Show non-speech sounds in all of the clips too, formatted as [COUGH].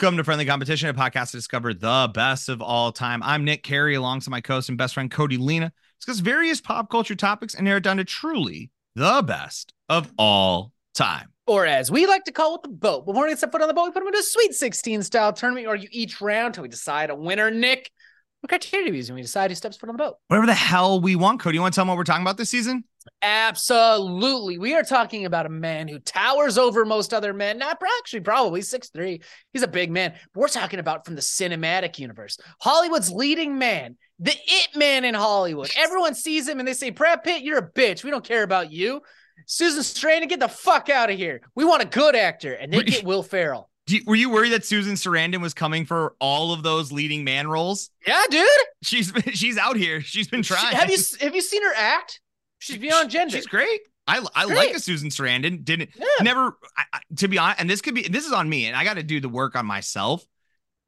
Welcome to Friendly Competition, a podcast to discover the best of all time. I'm Nick Carey, alongside my co-host and best friend Cody Lena. Discuss various pop culture topics and narrow down to truly the best of all time. Or as we like to call it, the boat. Before we set foot on the boat, we put them into a Sweet 16 style tournament. You argue each round until we decide a winner. Nick, what criteria do we use when we decide who steps foot on the boat? Whatever the hell we want, Cody. You want to tell them what we're talking about this season? Absolutely. We are talking about a man who towers over most other men. Not actually, probably six three. He's a big man. We're talking about from the cinematic universe. Hollywood's leading man, the it man in Hollywood. Everyone sees him and they say, Brad Pitt, you're a bitch. We don't care about you. Susan Sarandon, get the fuck out of here. We want a good actor. And they get Will Ferrell. You, were you worried that Susan Sarandon was coming for all of those leading man roles? Yeah, dude. She's she's out here. She's been trying. She, have you [LAUGHS] have you seen her act? She's beyond gender. She's great. I, I great. like a Susan Sarandon. Didn't yeah. never I, I, to be honest, and this could be this is on me, and I got to do the work on myself.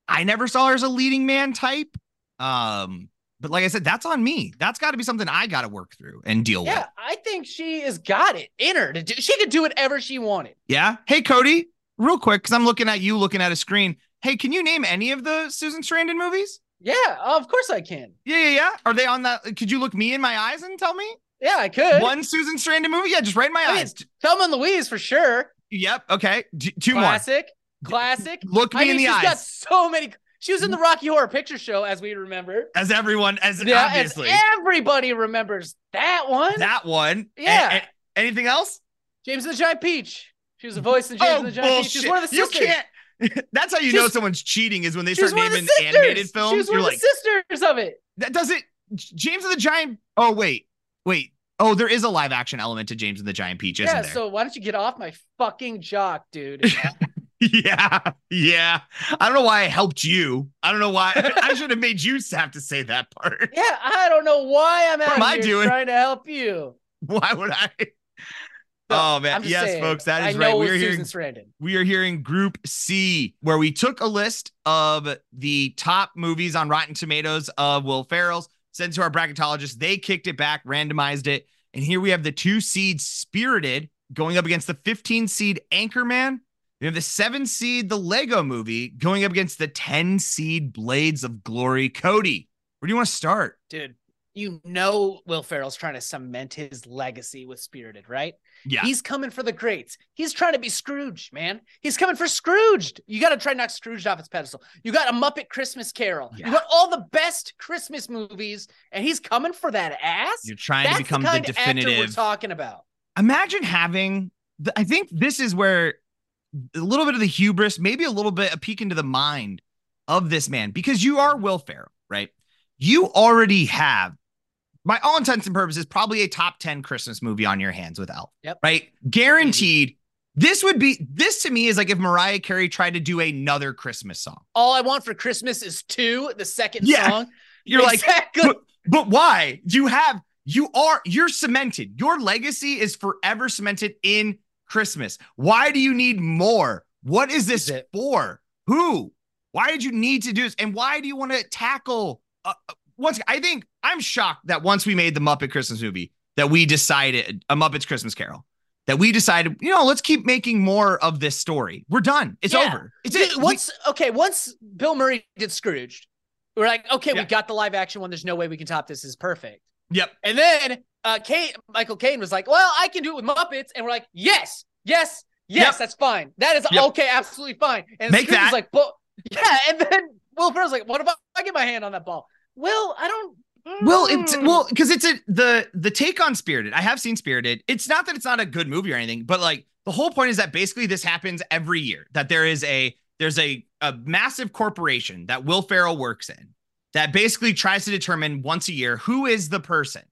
I never saw her as a leading man type. Um, but like I said, that's on me. That's got to be something I got to work through and deal yeah, with. Yeah, I think she has got it in her to do. She could do whatever she wanted. Yeah. Hey, Cody, real quick, because I'm looking at you, looking at a screen. Hey, can you name any of the Susan Sarandon movies? Yeah, of course I can. Yeah, yeah, yeah. Are they on that? Could you look me in my eyes and tell me? Yeah, I could. One Susan Sarandon movie? Yeah, just right in my I eyes. Mean, Thelma and Louise for sure. Yep. Okay. D- two Classic. more. Classic. Classic. Look me I mean, in the she's eyes. She's got so many. She was in the Rocky Horror Picture Show, as we remember. As everyone, as yeah, obviously, as everybody remembers that one. That one. Yeah. A- a- anything else? James and the Giant Peach. She was a voice in James oh, and the oh, Giant bullshit. Peach. She's one of the sisters. You can't. [LAUGHS] That's how you she's, know someone's cheating is when they start naming animated films. She's one You're of like, the sisters of it. That does it. James and the Giant. Oh wait, wait. Oh, there is a live action element to James and the Giant Peach, isn't yeah, there? so why don't you get off my fucking jock, dude? [LAUGHS] yeah, yeah. I don't know why I helped you. I don't know why. [LAUGHS] I should have made you have to say that part. Yeah, I don't know why I'm out here doing? trying to help you. Why would I? oh man, yes, saying, folks, that is right. We are hearing Sarandon. we are hearing Group C, where we took a list of the top movies on Rotten Tomatoes of Will Ferrell's, sent to our bracketologist. They kicked it back, randomized it, and here we have the two seed Spirited going up against the 15 seed Anchorman. We have the seven seed The Lego Movie going up against the 10 seed Blades of Glory. Cody, where do you want to start, dude? You know Will Ferrell's trying to cement his legacy with Spirited, right? Yeah. He's coming for the greats. He's trying to be Scrooge, man. He's coming for Scrooged. You got to try knock Scrooged off its pedestal. You got a Muppet Christmas Carol. Yeah. You got all the best Christmas movies, and he's coming for that ass. You're trying That's to become the, kind the definitive. we're talking about. Imagine having. The, I think this is where a little bit of the hubris, maybe a little bit a peek into the mind of this man, because you are Will Ferrell, right? You already have by all intents and purposes, probably a top 10 Christmas movie on your hands with Elf. Yep. Right? Guaranteed. This would be this to me is like if Mariah Carey tried to do another Christmas song. All I want for Christmas is two, the second yeah. song. [LAUGHS] You're exactly. like, but, but why? You have you are you're cemented. Your legacy is forever cemented in Christmas. Why do you need more? What is this is for? Who? Why did you need to do this? And why do you want to tackle? Uh, uh once I think I'm shocked that once we made the Muppet Christmas movie, that we decided a Muppet's Christmas Carol, that we decided, you know, let's keep making more of this story. We're done. It's yeah. over. It's it. Once we, okay, once Bill Murray did Scrooged, we're like, okay, yeah. we got the live action one. There's no way we can top this. this is perfect. Yep. And then uh Kate, Michael Caine was like, well, I can do it with Muppets, and we're like, yes, yes, yes, yep. that's fine. That is yep. okay, absolutely fine. And Make Scrooge that. was like, but [LAUGHS] yeah, and then Will Ferrell's like, what about I get my hand on that ball? Well, I don't. Well, it's well because it's a the the take on Spirited. I have seen Spirited. It's not that it's not a good movie or anything, but like the whole point is that basically this happens every year. That there is a there's a a massive corporation that Will Ferrell works in that basically tries to determine once a year who is the person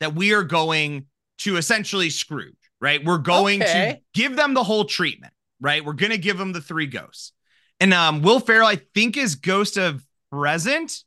that we are going to essentially screw. Right, we're going okay. to give them the whole treatment. Right, we're gonna give them the three ghosts, and um, Will Ferrell I think is Ghost of Present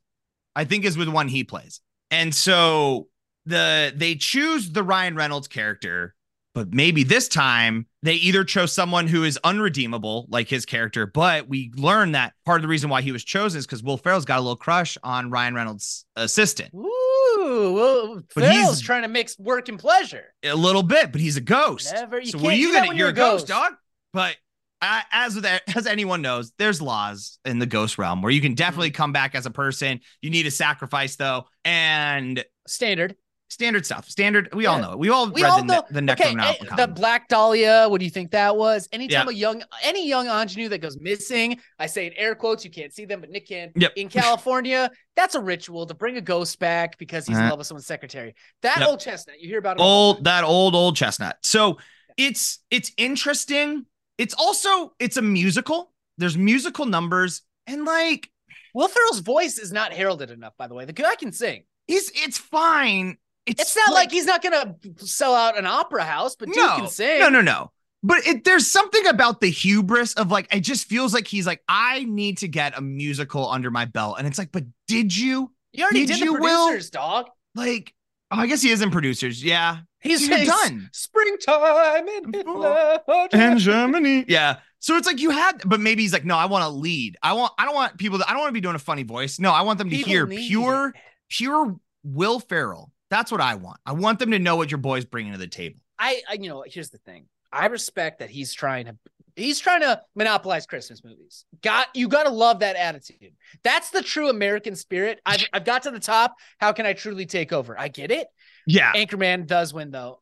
I think is with one he plays. And so the they choose the Ryan Reynolds character, but maybe this time they either chose someone who is unredeemable, like his character, but we learn that part of the reason why he was chosen is because Will Ferrell's got a little crush on Ryan Reynolds' assistant. Ooh, well, but Ferrell's trying to mix work and pleasure. A little bit, but he's a ghost. Never, so what are you gonna? You're, you're, a ghost, ghost, dog. But I, as with as anyone knows, there's laws in the ghost realm where you can definitely come back as a person. You need a sacrifice though, and Standard. standard stuff. Standard. We all know it. We all We read all the, know- the Okay, eh, the Black Dahlia. What do you think that was? Anytime Yeah. a young, any young ingenue that goes missing, I say in air quotes, you can't see them, but Nick can. Yep. In [LAUGHS] California, that's a ritual to bring a ghost back because he's in Uh-huh. love with someone's secretary. That Yep. old chestnut, you hear about it old that old old chestnut. So it's it's interesting. It's also it's a musical. There's musical numbers and like Will Ferrell's voice is not heralded enough, by the way. The guy can sing. it's it's fine. It's, It's not like, he's not gonna sell out an opera house, but dude no, can sing. no, no, no. But it, there's something about the hubris of like, it just feels like he's like, I need to get a musical under my belt. And it's like, but did you? You already Did did, you, the Will? producers, dog. Like, oh, I guess he is in producers. Yeah. He's, he's done. Springtime in Hitler. in Germany. [LAUGHS] Yeah. So it's like you had, but maybe he's like, no, I want to lead. I want, I don't want people to, I don't want to be doing a funny voice. No, I want them to People hear pure, it. pure Will Ferrell. That's what I want. I want them to know what your boy's bringing to the table. I, I, you know, here's the thing. I respect that he's trying to, he's trying to monopolize Christmas movies. Got you got to love that attitude. That's the true American spirit. I've, I've got to the top. How can I truly take over? I get it. Yeah. Anchorman does win though.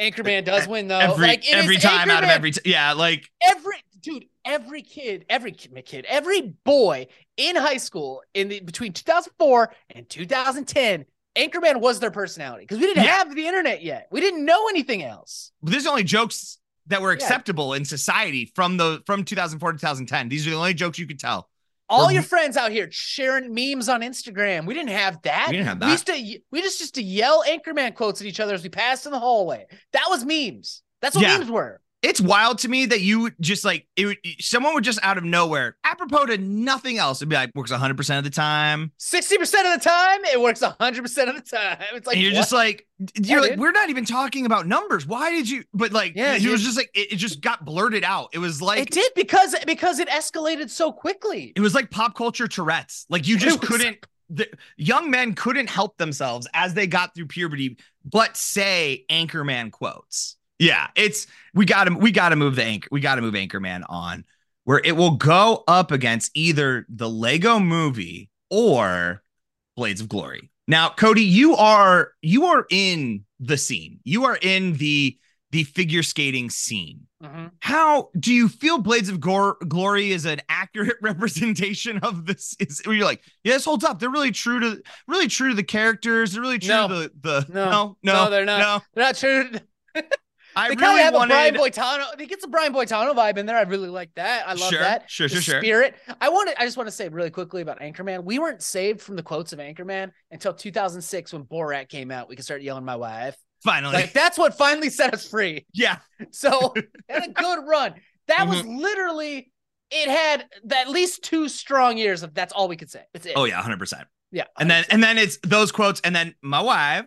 Anchorman does win though. Every, like every time out of every, t- yeah. Like, every dude, every kid, every kid, kid, every boy in high school in the between 2004 and 2010, Anchorman was their personality because we didn't Yeah. have the internet yet. We didn't know anything else. But there's only jokes that were Yeah. acceptable in society from the, from 2004 to 2010. These are the only jokes you could tell. All your friends out here sharing memes on Instagram. We didn't have that. We didn't have that. We used to we just used to yell Anchorman quotes at each other as we passed in the hallway. That was memes. That's what Yeah. memes were. It's wild to me that you just like it someone would just out of nowhere apropos to nothing else it'd be like works 100% of the time 60% of the time, it works 100% of the time. It's like and you're what? just like you're Yeah, like dude. we're not even talking about numbers why did you but like Yeah, it was just like it, it just got blurted out it was like it did because because it escalated so quickly. it was like pop culture tourette's like you just was- couldn't the young men couldn't help themselves as they got through puberty but say anchorman quotes yeah it's we gotta we gotta move the anchor we gotta move anchorman on where it will go up against either the lego movie or blades of glory now cody you are you are in the scene you are in the the figure skating scene Mhm. how do you feel Blades of Gor- Glory is an accurate [LAUGHS] representation of this? Is where you're like, yeah, this holds up. They're really true to really true to the characters. They're really true No. to the the No. no no, No, they're not. No, They're not true. [LAUGHS] I They kind of really have a Brian wanted. Boitano. They get some Brian Boitano vibe in there. I really like that. I love Sure, that. sure, The sure, sure. Spirit. I want to. I just want to say really quickly about Anchorman. We weren't saved from the quotes of Anchorman until 2006 when Borat came out. We could start yelling my wife. Finally, Like that's what finally set us free. yeah, So [LAUGHS] had a good run. That was Mm-hmm. literally. It had at least two strong years of that's all we could say. It's it. oh yeah, hundred percent. yeah. And then and then it's those quotes, and then my wife.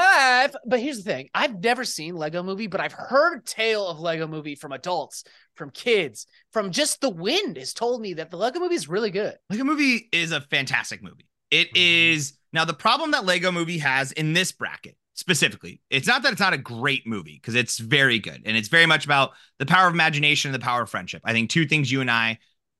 I've, but here's the thing: I've never seen Lego Movie, but I've heard tale of Lego Movie from adults, from kids, from just the wind has told me that the Lego Movie is really good. Lego Movie is a fantastic movie. It Mhm. is now the problem that Lego Movie has in this bracket specifically. It's not that it's not a great movie because it's very good and it's very much about the power of imagination and the power of friendship. I think two things you and I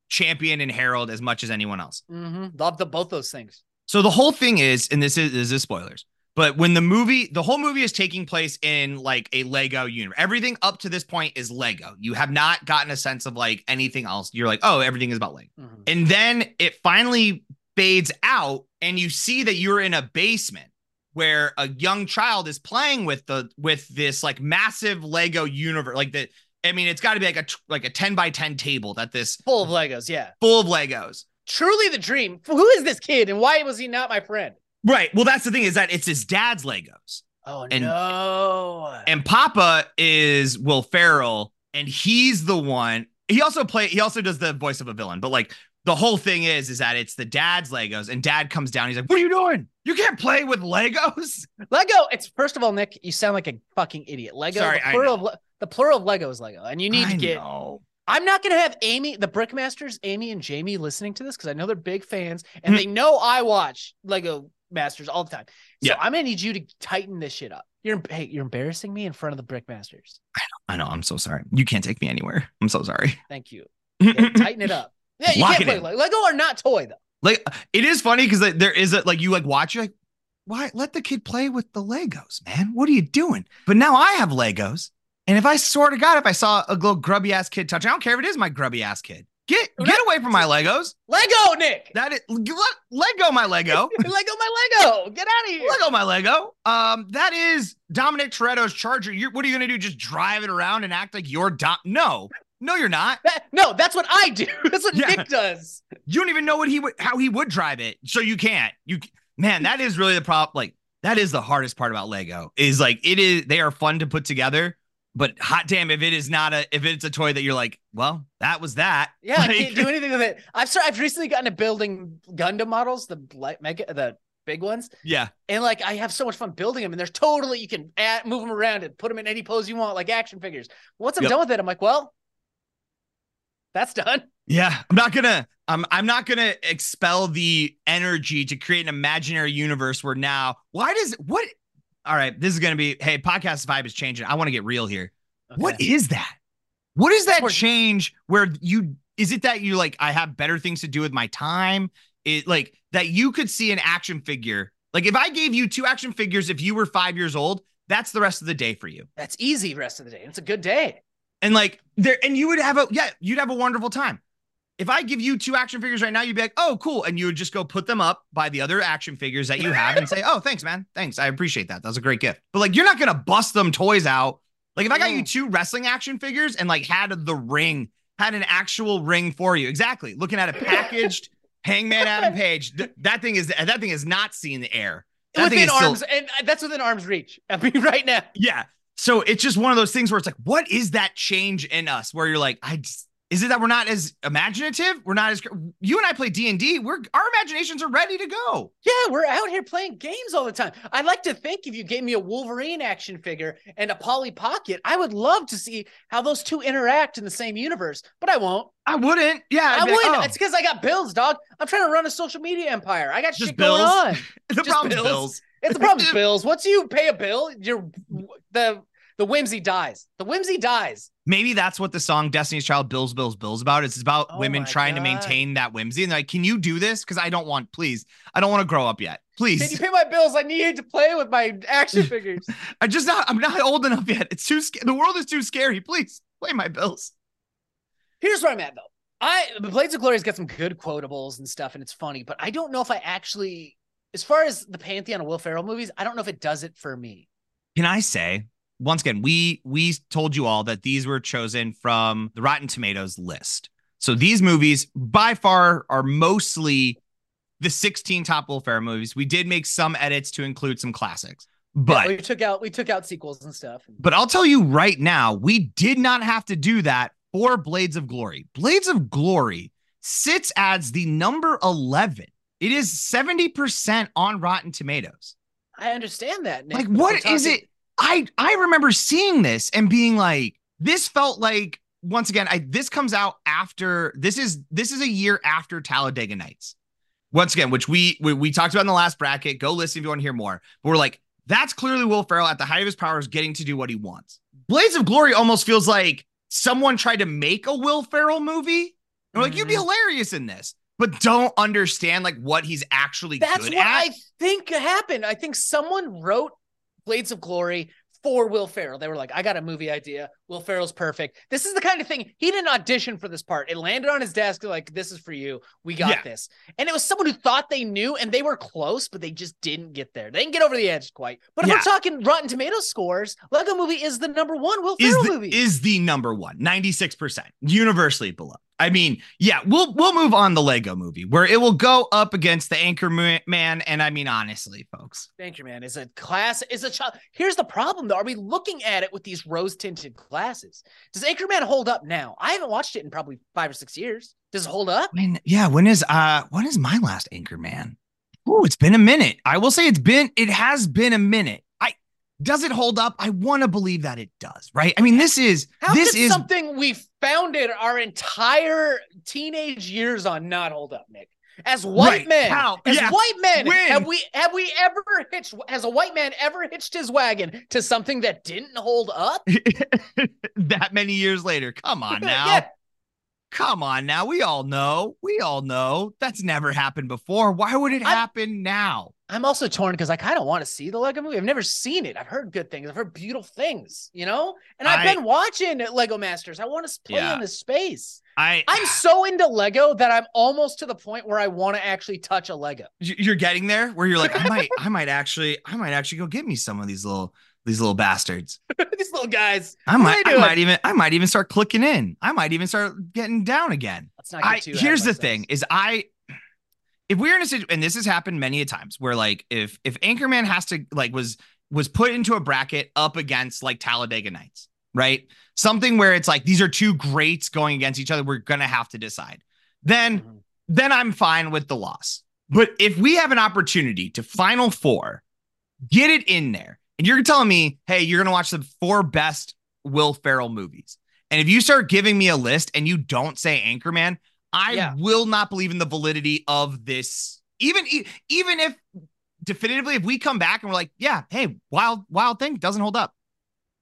champion and herald as much as anyone else. Mm-hmm. Love the both those things. So the whole thing is, and this is this is spoilers, but when the movie, the whole movie is taking place in like a Lego universe. Everything up to this point is Lego. You have not gotten a sense of like anything else. You're like, oh, everything is about Lego. Mhm. And then it finally fades out, and you see that you're in a basement where a young child is playing with the with this like massive Lego universe. Like the, I mean, it's got to be like a like a 10 by 10 table that this Full of Legos, yeah. full of Legos. Truly the dream. Who is this kid, and why was he not my friend? Right. Well, that's the thing is that it's his dad's Legos. Oh And- no! and Papa is Will Ferrell, and he's the one. He also play. He also does the voice of a villain, but like the whole thing is, is that it's the dad's Legos, and Dad comes down. He's like, "What are you doing? You can't play with Legos." [LAUGHS] Lego. It's first of all, Nick, you sound like a fucking idiot. Lego. Sorry, the I plural of the plural of Lego is Lego, and you need I to get. know. I'm not gonna have Amy, the Brickmasters, Amy and Jamie listening to this because I know they're big fans and Mhm. they know I watch Lego Masters all the time. So Yeah. I'm gonna need you to tighten this shit up. You're hey, you're embarrassing me in front of the Brickmasters. I know, I know. I'm so sorry. You can't take me anywhere. I'm so sorry. Thank you. Okay, [LAUGHS] tighten it up. Yeah, you Lock can't play. Lego. Lego are not toy though. Like it is funny because there is a like you like watch like why let the kid play with the Legos, man? What are you doing? But now I have Legos, and if I swear to God, if I saw a little grubby ass kid touch, I don't care if it is my grubby ass kid. Get get away from my Legos. Lego, Nick. That is let, let go my Lego. [LAUGHS] Lego, my Lego. Get out of here. Lego my Lego. Um, that is Dominic Toretto's Charger. You're, what are you gonna do? Just drive it around and act like you're Dom? No, no, you're not. That- no, that's what I do. [LAUGHS] That's what Yeah. Nick does. You don't even know what he would how he would drive it, so you can't. You man, that is really the problem. Like that is the hardest part about Lego. Is like it is. They are fun to put together, but hot damn, if it is not a if it's a toy that you're like, well, that was that. [LAUGHS] Yeah, I can't do anything with it. I've started, I've recently gotten to building Gundam models, the like mega, the big ones, Yeah, and like I have so much fun building them. And they're totally you can add, move them around and put them in any pose you want, like action figures. Once I'm Yep. done with it, I'm like, well, that's done. yeah. I'm not gonna. I'm I'm not gonna expel the energy to create an imaginary universe where now. Why does what? All right, this is gonna be. Hey, podcast vibe is changing. I want to get real here. What Okay. is that? What is that change where you is it that you like I have better things to do with my time? It like that you could see an action figure. Like if I gave you two action figures if you were 5 years old, that's the rest of the day for you. That's easy. Rest of the day, it's a good day. And like there and you would have a yeah, you'd have a wonderful time. If I give you two action figures right now, you'd be like, "Oh, cool." And you would just go put them up by the other action figures that you have and say, "Oh, thanks, man. Thanks. I appreciate that. That's a great gift." But like you're not going to bust them toys out. Like if I got you two wrestling action figures and like had the ring, had an actual ring for you. Exactly. Looking at a packaged [LAUGHS] Hangman Adam Page. th- that thing is that thing is not seeing the air. That within is still- arms, and uh, that's within arm's reach. [LAUGHS] I mean, right now. yeah. So it's just one of those things where it's like, what is that change in us? Where you're like, I just, is it that we're not as imaginative? We're not as you and I play D and D. We're our imaginations are ready to go. Yeah, we're out here playing games all the time. I'd like to think if you gave me a Wolverine action figure and a Polly Pocket, I would love to see how those two interact in the same universe, but I won't. I wouldn't. Yeah, I I'd like, wouldn't. oh, It's because I got bills, dog. I'm trying to run a social media empire. I got Just shit going bills? on. [LAUGHS] the just problem's bills. bills. It's the problem, [LAUGHS] bills. Once you pay a bill, you're the the whimsy dies. The whimsy dies. Maybe that's what the song Destiny's Child Bills Bills Bills about. It's about Oh women my trying to maintain that whimsy. And like, can you do this? Because I don't want, please. I don't want to grow up yet. Please. Can you pay my bills? I need to play with my action [LAUGHS] figures. I just not I'm not old enough yet. It's too sc- the world is too scary. Please play my bills. Here's where I'm at though. I the Blades of Glory's got some good quotables and stuff, and it's funny, but I don't know if I actually, as far as the pantheon of Will Ferrell movies, I don't know if it does it for me. Can I say once again, we we told you all that these were chosen from the Rotten Tomatoes list. So these movies by far are mostly the 16 top Will Ferrell movies. We did make some edits to include some classics. But we took out we took out sequels and stuff. but I'll tell you right now, we did not have to do that for Blades of Glory. Blades of Glory sits as the number 11. It is 70% on Rotten Tomatoes. I understand that. Nick, Like, what we're is it? I I remember seeing this and being like, this felt like once again, I this comes out after this is this is a year after Talladega Nights. Once again, which we we, we talked about in the last bracket. Go listen if you want to hear more. But we're like, that's clearly Will Ferrell at the height of his powers, getting to do what he wants. Blades of Glory almost feels like someone tried to make a Will Ferrell movie. And we're like, you'd be Mhm. hilarious in this, but don't understand like what he's actually That's what at. I think happened. I think someone wrote Blades of Glory for Will Ferrell. They were like, I got a movie idea. Will Ferrell's perfect. This is the kind of thing he didn't audition for this part. It landed on his desk, like, this is for you. We got Yeah. this. And it was someone who thought they knew and they were close, but they just didn't get there. They didn't get over the edge quite. But if Yeah. we're talking Rotten Tomatoes scores, Lego movie is the number one Will is Ferrell the, movie. is the number one 96% universally beloved i mean yeah we'll we'll move on the lego movie where it will go up against the anchorman and i mean honestly folks Anchorman is a class, is a child. Here's the problem though. Are we looking at it with these rose tinted glasses? Does Anchorman hold up now? I haven't watched it in probably five or six years. Does it hold up? I mean, yeah when is uh when is my last anchorman oh it's been a minute i will say it's been it has been a minute i does it hold up i want to believe that it does right i mean this is How this is something we founded our entire teenage years on not hold up, Nick? As white Right. men, How? as Yeah. white men, have we have we ever hitched? Has a white man ever hitched his wagon to something that didn't hold up? [LAUGHS] that many years later. Come on [LAUGHS] now. Yeah. Come on now. We all know. We all know that's never happened before. Why would it I'm- happen now? I'm also torn because I kind of want to see the Lego movie. I've never seen it. I've heard good things. I've heard beautiful things, you know? And I've I- been watching Lego Masters. I want to play Yeah. in this space. I I'm so into Lego that I'm almost to the point where I want to actually touch a Lego. You're getting there where you're like, I might, [LAUGHS] I might actually, I might actually go get me some of these little, these little bastards. [LAUGHS] These little guys. I might, I might even, I might even start clicking in. I might even start getting down again. Let's not I here's the thing: is I, if we're in a situation, and this has happened many a times, where like if if Anchorman has to like was was put into a bracket up against like Talladega Nights, right? Something where it's like these are two greats going against each other. We're gonna have to decide. Then Mhm. then I'm fine with the loss. But if we have an opportunity to Final Four, get it in there, and you're telling me, hey, you're gonna watch the four best Will Ferrell movies, and if you start giving me a list and you don't say Anchorman, I Yeah. will not believe in the validity of this. Even even if definitively, if we come back and we're like, yeah, hey, wild wild thing doesn't hold up,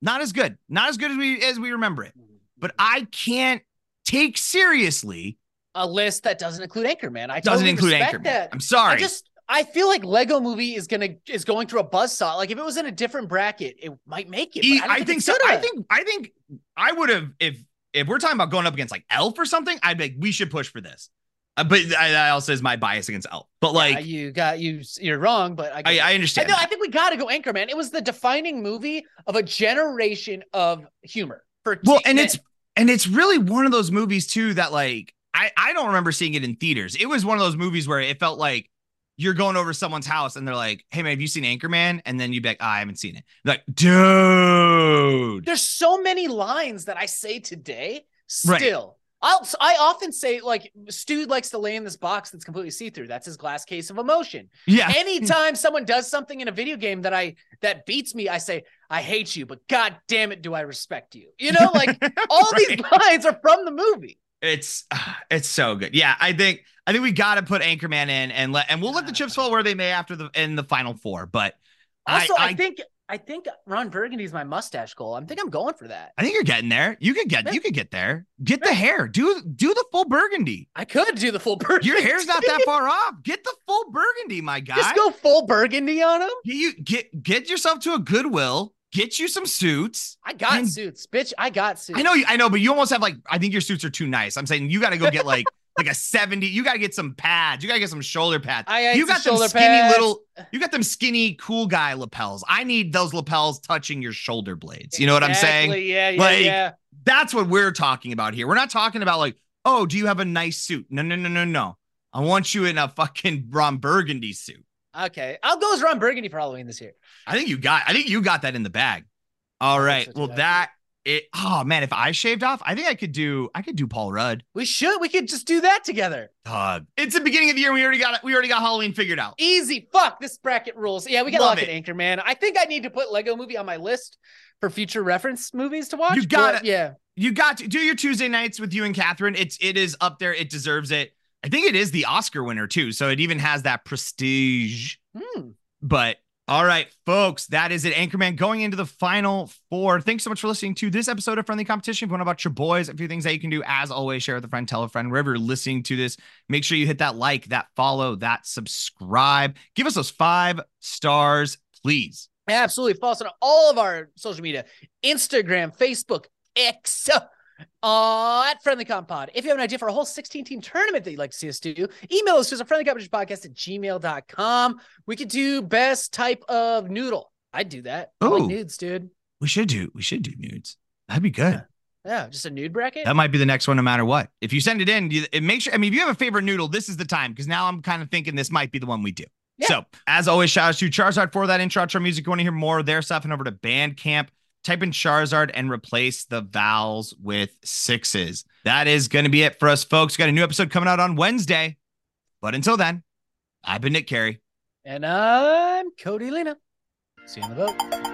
not as good, not as good as we as we remember it. Mm-hmm. But I can't take seriously a list that doesn't include Anchorman. I doesn't totally include Anchorman. That. I'm sorry. I just I feel like Lego Movie is gonna is going through a buzzsaw. Like if it was in a different bracket, it might make it. I, I think, think so. I think I think I would have if if we're talking about going up against like Elf or something. I'd be like, we should push for this. Uh, but I, that also is my bias against Elf. But Yeah, like, you got you you're wrong, but I I. I I, understand. know, that. I think we got to go Anchorman. It was the defining movie of a generation of humor. For well, and men. it's and it's really one of those movies too that like I I don't remember seeing it in theaters. It was one of those movies where it felt like you're going over someone's house and they're like, "Hey man, have you seen Anchorman?" And then you'd be like, "Ah, "I haven't seen it." Like, dude, there's so many lines that I say today Right. I'll, I often say like Stu likes to lay in this box that's completely see-through. That's his glass case of emotion. yeah, [LAUGHS] Anytime someone does something in a video game that I that beats me, I say, I hate you, but god damn it, do I respect you. You know, [LAUGHS] like all these [LAUGHS] lines are from the movie. It's [SIGHS] it's so good. Yeah, I think I think we got to put Anchorman in and let and we'll let the chips fall where they may after the in the final four. But Also, I, I, think I think Ron Burgundy's my mustache goal. I think I'm going for that. I think you're getting there. You could get Yeah. you could get there. Get the hair. Do do the full burgundy. I could do the full burgundy. Your hair's not that [LAUGHS] far off. Get the full burgundy, my guy. Just go full burgundy on him. Get you get get yourself to a Goodwill. Get you some suits. I got And- suits, bitch. I got suits. I know you. I know, but you almost have like. I think your suits are too nice. I'm saying you got to go get like [LAUGHS] like a seventy. You got to get some pads. You got to get some shoulder pads. I you some got them skinny pads. little. You got them skinny cool guy lapels. I need those lapels touching your shoulder blades. You know what I'm saying? Yeah, yeah, Like, yeah. That's what we're talking about here. We're not talking about like, oh, do you have a nice suit? No, no, no, no, no. I want you in a fucking Ron Burgundy suit. Okay, I'll go as Ron Burgundy for Halloween this year. I think you got. I think you got that in the bag. All right. well, that it. Oh man, if I shaved off, I think I could do. I could do Paul Rudd. We should. We could just do that together. Dog. It's the beginning of the year. We already got it. We already got Halloween figured out. Easy. Fuck this bracket rules. Yeah, we got Love lock it, it. Anchorman. I think I need to put Lego Movie on my list for future reference movies to watch. You gotta- but Yeah. You got to do your Tuesday nights with you and Catherine. It's it is up there. It deserves it. I think it is the Oscar winner too. So it even has that prestige. Hmm. But all right, folks, that is it. Anchorman going into the final four. Thanks so much for listening to this episode of Friendly Competition. If you want to about your boys, a few things that you can do, as always, share with a friend, tell a friend, wherever you're listening to this. Make sure you hit that like, that follow, that subscribe. Give us those five stars, please. Absolutely. Follow us on all of our social media Instagram, Facebook, X, [LAUGHS] uh, at Friendly Comp Pod. If you have an idea for a whole 16 team tournament that you'd like to see us do, email us to a friendly competition podcast at gmail.com. We could do best type of noodle. I'd do that. I like nudes, dude. We should do, we should do nudes. That'd be good. Yeah, just a nude bracket. That might be the next one, no matter what. If you send it in, you, it makes sure. I mean, if you have a favorite noodle, this is the time because now I'm kind of thinking this might be the one we do. Yeah. So, as always, shout out to Charizard for that intro outro music. You want to hear more of their stuff, and over to Bandcamp. Type in Charizard and replace the vowels with sixes. That is going to be it for us, folks. Got a new episode coming out on Wednesday. But until then, I've been Nick Carey. And I'm Cody Lena. See you on the boat.